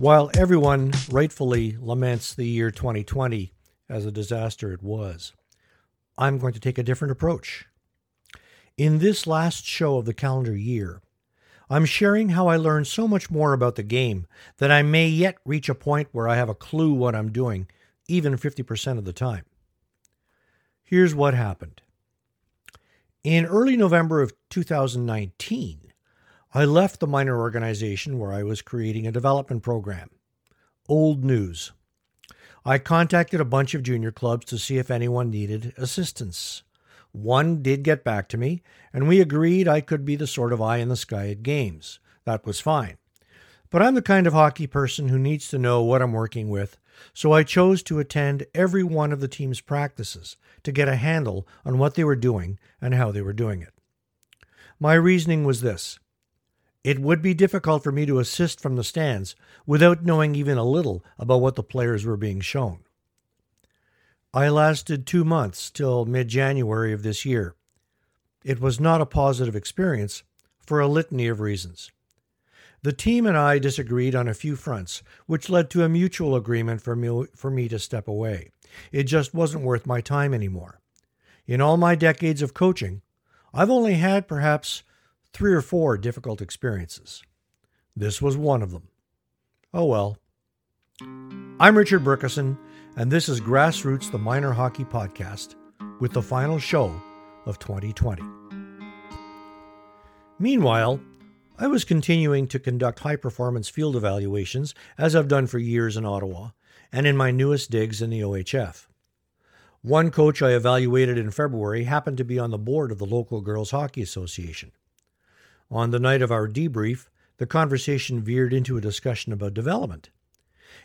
While everyone rightfully laments the year 2020 as a disaster it was, I'm going to take a different approach. In this last show of the calendar year, I'm sharing how I learned so much more about the game that I may yet reach a point where I have a clue what I'm doing, even 50% of the time. Here's what happened. In early November of 2019, I left the minor organization where I was creating a development program. Old news. I contacted a bunch of junior clubs to see if anyone needed assistance. One did get back to me, and we agreed I could be the sort of eye in the sky at games. That was fine. But I'm the kind of hockey person who needs to know what I'm working with, so I chose to attend every one of the team's practices to get a handle on what they were doing and how they were doing it. My reasoning was this it would be difficult for me to assist from the stands without knowing even a little about what the players were being shown. I lasted two months till mid January of this year. It was not a positive experience for a litany of reasons. The team and I disagreed on a few fronts, which led to a mutual agreement for me, for me to step away. It just wasn't worth my time anymore. In all my decades of coaching, I've only had perhaps three or four difficult experiences. This was one of them. Oh well. I'm Richard Burkeson and this is Grassroots, the Minor Hockey Podcast, with the final show of 2020. Meanwhile, I was continuing to conduct high performance field evaluations, as I've done for years in Ottawa, and in my newest digs in the OHF. One coach I evaluated in February happened to be on the board of the local Girls Hockey Association. On the night of our debrief, the conversation veered into a discussion about development.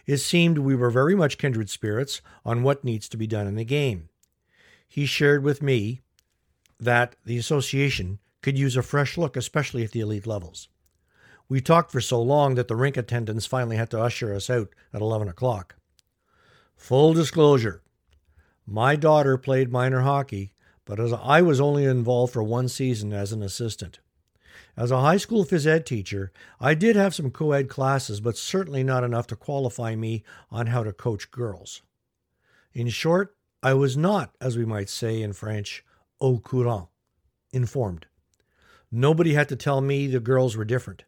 It seemed we were very much kindred spirits on what needs to be done in the game. He shared with me that the association could use a fresh look, especially at the elite levels. We talked for so long that the rink attendants finally had to usher us out at 11 o'clock. Full disclosure my daughter played minor hockey, but as I was only involved for one season as an assistant. As a high school phys ed teacher, I did have some co ed classes, but certainly not enough to qualify me on how to coach girls. In short, I was not, as we might say in French, au courant, informed. Nobody had to tell me the girls were different.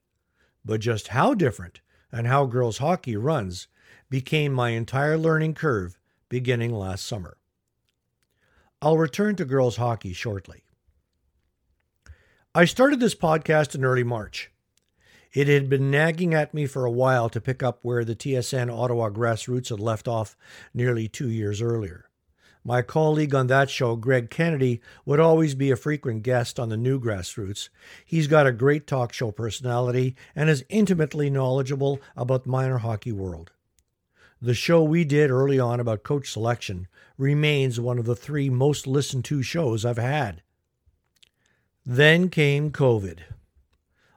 But just how different and how girls hockey runs became my entire learning curve beginning last summer. I'll return to girls hockey shortly. I started this podcast in early March. It had been nagging at me for a while to pick up where the TSN Ottawa Grassroots had left off nearly two years earlier. My colleague on that show, Greg Kennedy, would always be a frequent guest on the new Grassroots. He's got a great talk show personality and is intimately knowledgeable about the minor hockey world. The show we did early on about coach selection remains one of the three most listened to shows I've had. Then came COVID.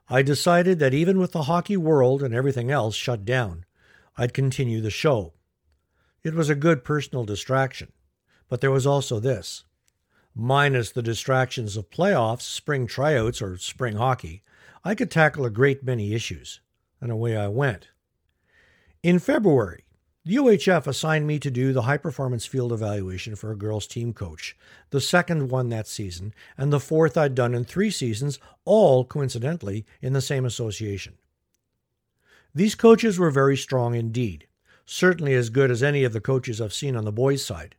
I decided that even with the hockey world and everything else shut down, I'd continue the show. It was a good personal distraction, but there was also this. Minus the distractions of playoffs, spring tryouts, or spring hockey, I could tackle a great many issues, and away I went. In February, the OHF assigned me to do the high performance field evaluation for a girls' team coach, the second one that season, and the fourth I'd done in three seasons, all coincidentally in the same association. These coaches were very strong indeed, certainly as good as any of the coaches I've seen on the boys' side.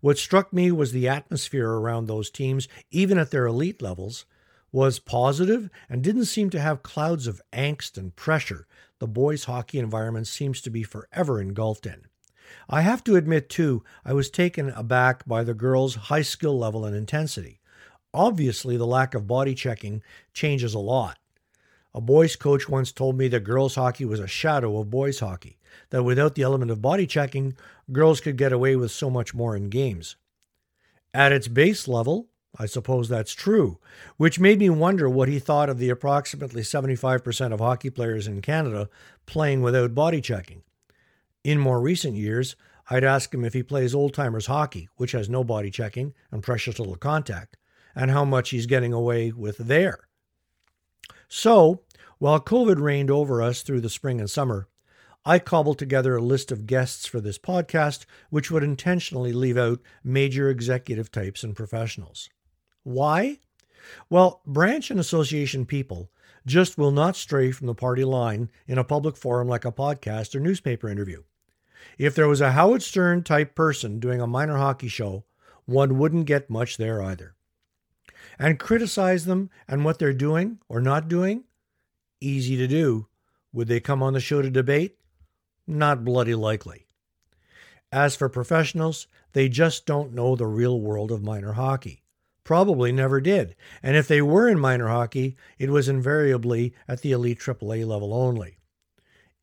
What struck me was the atmosphere around those teams, even at their elite levels, was positive and didn't seem to have clouds of angst and pressure the boys' hockey environment seems to be forever engulfed in. I have to admit, too, I was taken aback by the girls' high skill level and intensity. Obviously, the lack of body checking changes a lot. A boys' coach once told me that girls' hockey was a shadow of boys' hockey, that without the element of body checking, girls could get away with so much more in games. At its base level, I suppose that's true, which made me wonder what he thought of the approximately 75% of hockey players in Canada playing without body checking. In more recent years, I'd ask him if he plays old timers hockey, which has no body checking and precious little contact, and how much he's getting away with there. So, while COVID reigned over us through the spring and summer, I cobbled together a list of guests for this podcast, which would intentionally leave out major executive types and professionals. Why? Well, branch and association people just will not stray from the party line in a public forum like a podcast or newspaper interview. If there was a Howard Stern type person doing a minor hockey show, one wouldn't get much there either. And criticize them and what they're doing or not doing? Easy to do. Would they come on the show to debate? Not bloody likely. As for professionals, they just don't know the real world of minor hockey. Probably never did. And if they were in minor hockey, it was invariably at the elite AAA level only.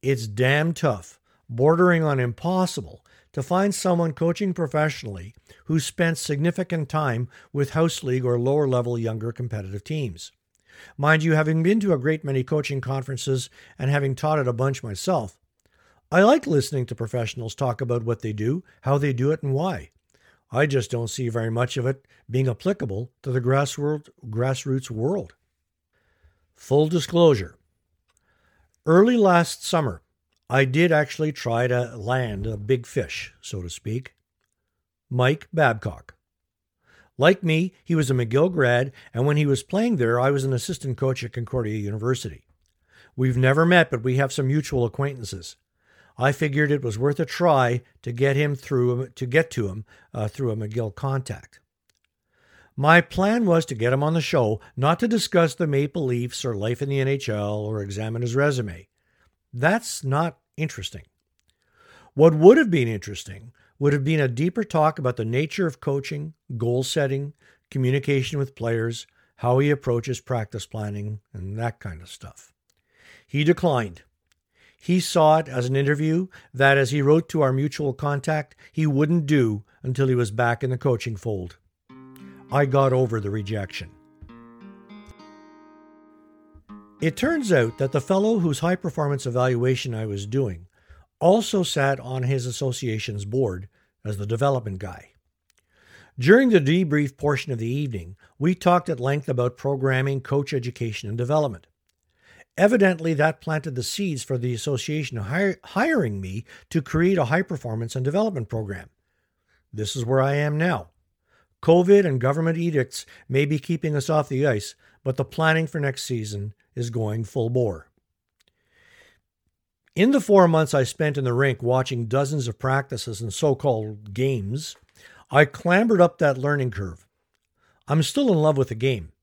It's damn tough, bordering on impossible, to find someone coaching professionally who spent significant time with house league or lower level younger competitive teams. Mind you, having been to a great many coaching conferences and having taught at a bunch myself, I like listening to professionals talk about what they do, how they do it, and why. I just don't see very much of it being applicable to the grassroots world. Full disclosure Early last summer, I did actually try to land a big fish, so to speak. Mike Babcock. Like me, he was a McGill grad, and when he was playing there, I was an assistant coach at Concordia University. We've never met, but we have some mutual acquaintances. I figured it was worth a try to get him through to get to him uh, through a McGill contact. My plan was to get him on the show, not to discuss the Maple Leafs or life in the NHL or examine his resume. That's not interesting. What would have been interesting would have been a deeper talk about the nature of coaching, goal setting, communication with players, how he approaches practice planning, and that kind of stuff. He declined. He saw it as an interview that, as he wrote to our mutual contact, he wouldn't do until he was back in the coaching fold. I got over the rejection. It turns out that the fellow whose high performance evaluation I was doing also sat on his association's board as the development guy. During the debrief portion of the evening, we talked at length about programming, coach education, and development. Evidently, that planted the seeds for the association hiring me to create a high performance and development program. This is where I am now. COVID and government edicts may be keeping us off the ice, but the planning for next season is going full bore. In the four months I spent in the rink watching dozens of practices and so called games, I clambered up that learning curve. I'm still in love with the game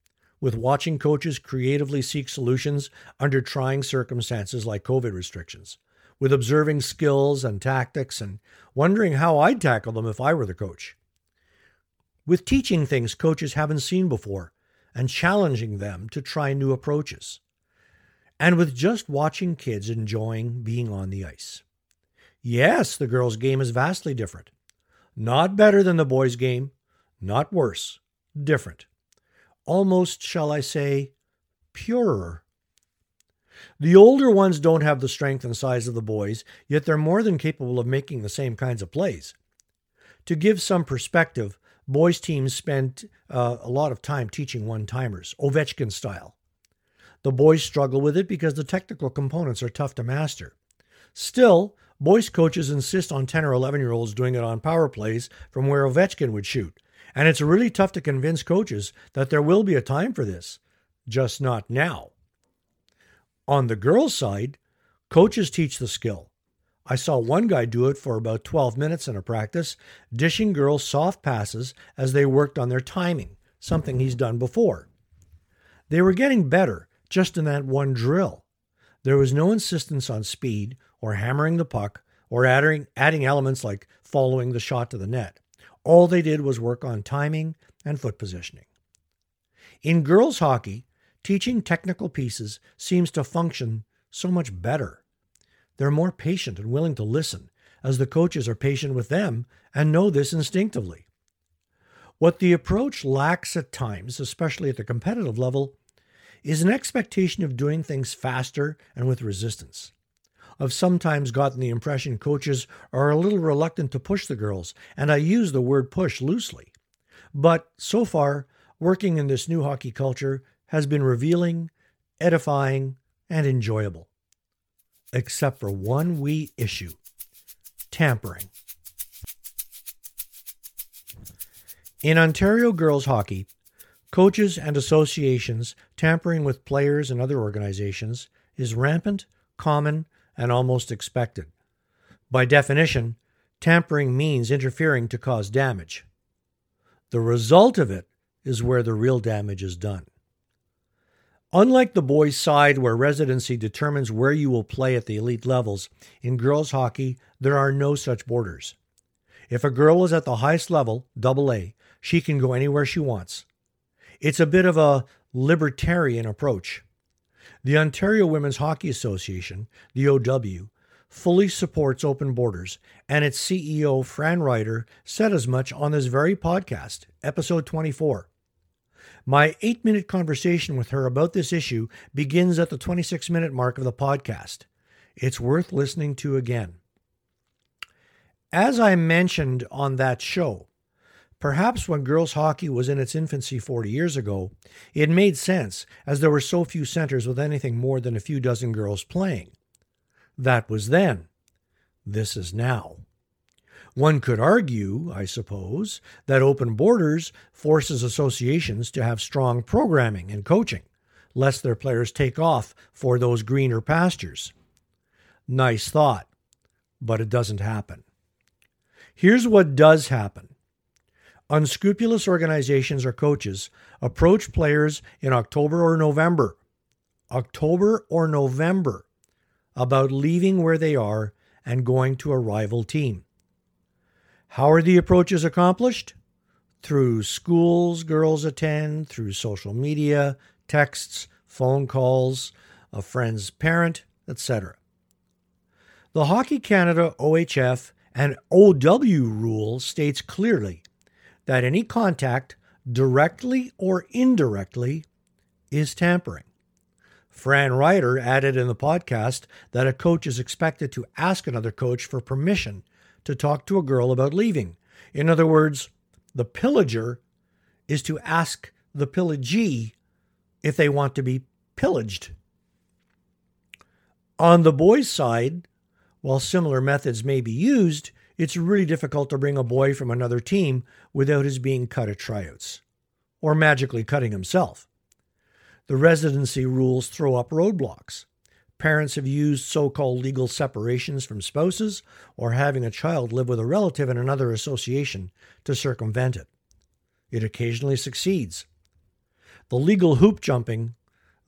with watching coaches creatively seek solutions under trying circumstances like COVID restrictions, with observing skills and tactics and wondering how I'd tackle them if I were the coach, with teaching things coaches haven't seen before and challenging them to try new approaches, and with just watching kids enjoying being on the ice. Yes, the girls' game is vastly different. Not better than the boys' game, not worse, different almost, shall I say, purer. The older ones don't have the strength and size of the boys, yet they're more than capable of making the same kinds of plays. To give some perspective, boys' teams spend uh, a lot of time teaching one timers, Ovechkin style. The boys struggle with it because the technical components are tough to master. Still, boys' coaches insist on 10 or 11 year olds doing it on power plays from where Ovechkin would shoot, and it's really tough to convince coaches that there will be a time for this, just not now. On the girls' side, coaches teach the skill. I saw one guy do it for about 12 minutes in a practice, dishing girls soft passes as they worked on their timing, something he's done before. They were getting better just in that one drill. There was no insistence on speed or hammering the puck or adding, adding elements like following the shot to the net. All they did was work on timing and foot positioning. In girls' hockey, teaching technical pieces seems to function so much better. They're more patient and willing to listen, as the coaches are patient with them and know this instinctively. What the approach lacks at times, especially at the competitive level, is an expectation of doing things faster and with resistance. I've sometimes gotten the impression coaches are a little reluctant to push the girls, and I use the word push loosely. But so far, working in this new hockey culture has been revealing, edifying, and enjoyable. except for one wee issue tampering. In Ontario girls hockey, coaches and associations tampering with players and other organizations is rampant, common, and almost expected. By definition, tampering means interfering to cause damage. The result of it is where the real damage is done. Unlike the boys' side, where residency determines where you will play at the elite levels, in girls' hockey, there are no such borders. If a girl is at the highest level, double A, she can go anywhere she wants. It's a bit of a libertarian approach. The Ontario Women's Hockey Association, the OW, fully supports open borders, and its CEO, Fran Rider, said as much on this very podcast, episode 24. My eight minute conversation with her about this issue begins at the 26 minute mark of the podcast. It's worth listening to again. As I mentioned on that show, Perhaps when girls' hockey was in its infancy 40 years ago, it made sense as there were so few centers with anything more than a few dozen girls playing. That was then. This is now. One could argue, I suppose, that open borders forces associations to have strong programming and coaching, lest their players take off for those greener pastures. Nice thought, but it doesn't happen. Here's what does happen Unscrupulous organizations or coaches approach players in October or November, October or November, about leaving where they are and going to a rival team. How are the approaches accomplished? Through schools girls attend, through social media, texts, phone calls, a friend's parent, etc. The Hockey Canada OHF and OW rule states clearly that any contact, directly or indirectly, is tampering. Fran Rider added in the podcast that a coach is expected to ask another coach for permission to talk to a girl about leaving. In other words, the pillager is to ask the pillagee if they want to be pillaged. On the boys' side, while similar methods may be used, it's really difficult to bring a boy from another team without his being cut at tryouts, or magically cutting himself. The residency rules throw up roadblocks. Parents have used so called legal separations from spouses or having a child live with a relative in another association to circumvent it. It occasionally succeeds. The legal hoop jumping,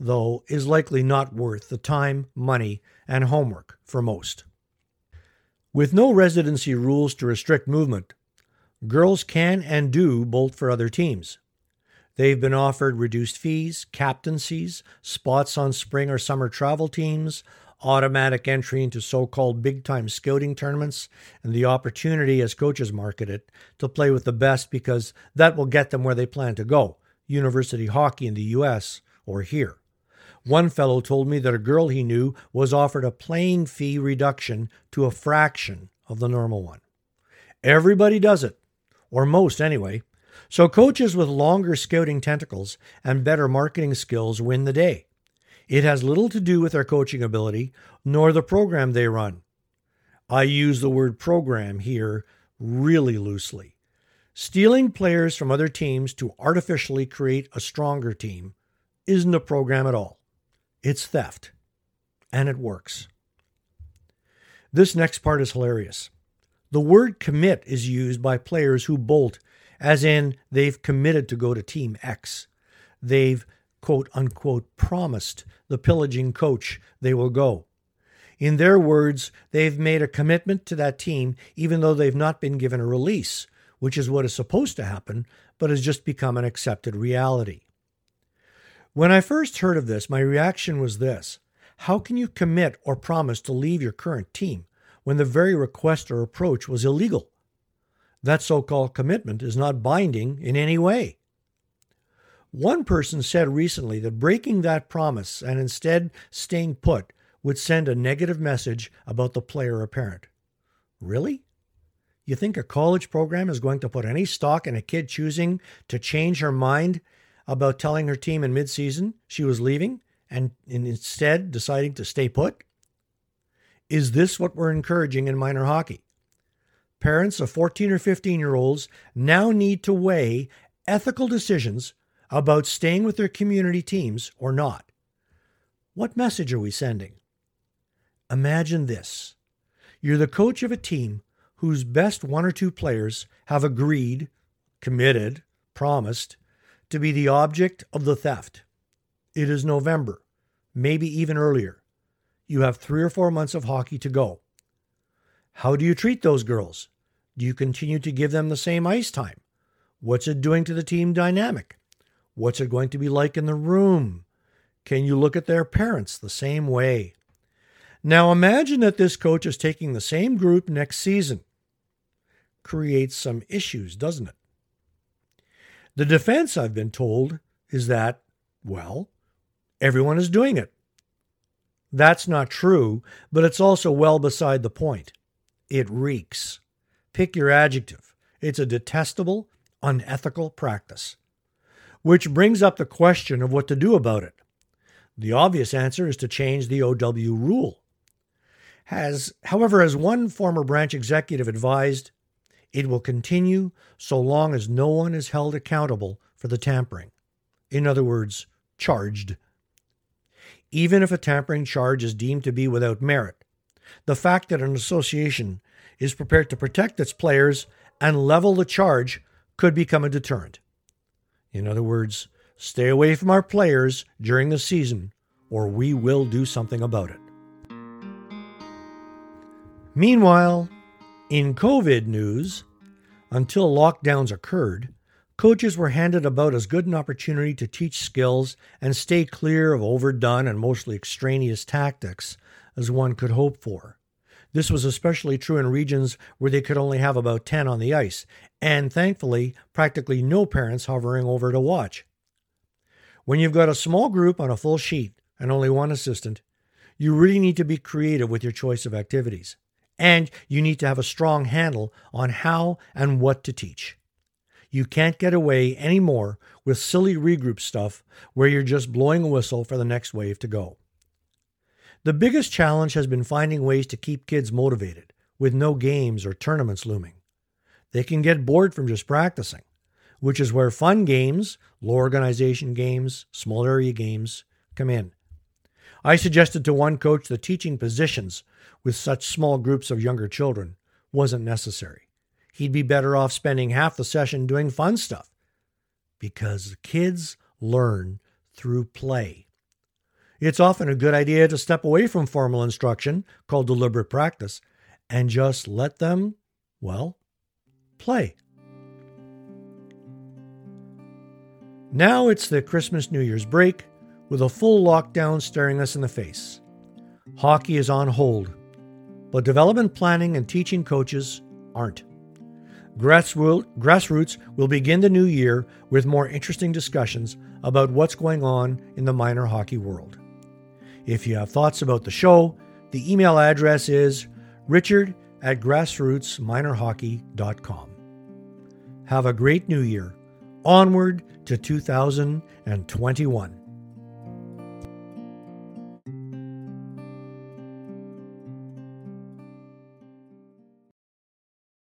though, is likely not worth the time, money, and homework for most. With no residency rules to restrict movement, girls can and do bolt for other teams. They've been offered reduced fees, captaincies, spots on spring or summer travel teams, automatic entry into so called big time scouting tournaments, and the opportunity, as coaches market it, to play with the best because that will get them where they plan to go university hockey in the U.S. or here. One fellow told me that a girl he knew was offered a playing fee reduction to a fraction of the normal one. Everybody does it, or most anyway. So coaches with longer scouting tentacles and better marketing skills win the day. It has little to do with their coaching ability nor the program they run. I use the word program here really loosely. Stealing players from other teams to artificially create a stronger team isn't a program at all. It's theft, and it works. This next part is hilarious. The word commit is used by players who bolt, as in they've committed to go to Team X. They've, quote unquote, promised the pillaging coach they will go. In their words, they've made a commitment to that team even though they've not been given a release, which is what is supposed to happen, but has just become an accepted reality. When I first heard of this, my reaction was this How can you commit or promise to leave your current team when the very request or approach was illegal? That so called commitment is not binding in any way. One person said recently that breaking that promise and instead staying put would send a negative message about the player or parent. Really? You think a college program is going to put any stock in a kid choosing to change her mind about telling her team in midseason she was leaving and, instead deciding to stay put? Is this what we're encouraging in minor hockey? Parents of 14 or 15 year olds now need to weigh ethical decisions about staying with their community teams or not. What message are we sending? Imagine this you're the coach of a team whose best one or two players have agreed, committed, promised to be the object of the theft. It is November, maybe even earlier. You have three or four months of hockey to go. How do you treat those girls? Do you continue to give them the same ice time? What's it doing to the team dynamic? What's it going to be like in the room? Can you look at their parents the same way? Now imagine that this coach is taking the same group next season. Creates some issues, doesn't it? The defense, I've been told, is that, well, everyone is doing it. That's not true, but it's also well beside the point. It reeks. Pick your adjective. It's a detestable, unethical practice. Which brings up the question of what to do about it. The obvious answer is to change the OW rule. Has, however, as one former branch executive advised, it will continue so long as no one is held accountable for the tampering. In other words, charged. Even if a tampering charge is deemed to be without merit, the fact that an association is prepared to protect its players and level the charge could become a deterrent. In other words, stay away from our players during the season, or we will do something about it. Meanwhile, in COVID news, until lockdowns occurred, coaches were handed about as good an opportunity to teach skills and stay clear of overdone and mostly extraneous tactics as one could hope for. This was especially true in regions where they could only have about 10 on the ice, and thankfully, practically no parents hovering over to watch. When you've got a small group on a full sheet and only one assistant, you really need to be creative with your choice of activities. And you need to have a strong handle on how and what to teach. You can't get away anymore with silly regroup stuff where you're just blowing a whistle for the next wave to go. The biggest challenge has been finding ways to keep kids motivated with no games or tournaments looming. They can get bored from just practicing, which is where fun games, low organization games, small area games come in. I suggested to one coach that teaching positions with such small groups of younger children wasn't necessary. He'd be better off spending half the session doing fun stuff because kids learn through play. It's often a good idea to step away from formal instruction, called deliberate practice, and just let them, well, play. Now it's the Christmas New Year's break, with a full lockdown staring us in the face. Hockey is on hold, but development planning and teaching coaches aren't. Grassroots will begin the new year with more interesting discussions about what's going on in the minor hockey world. If you have thoughts about the show, the email address is richard at grassrootsminorhockey.com. Have a great new year. Onward to 2021.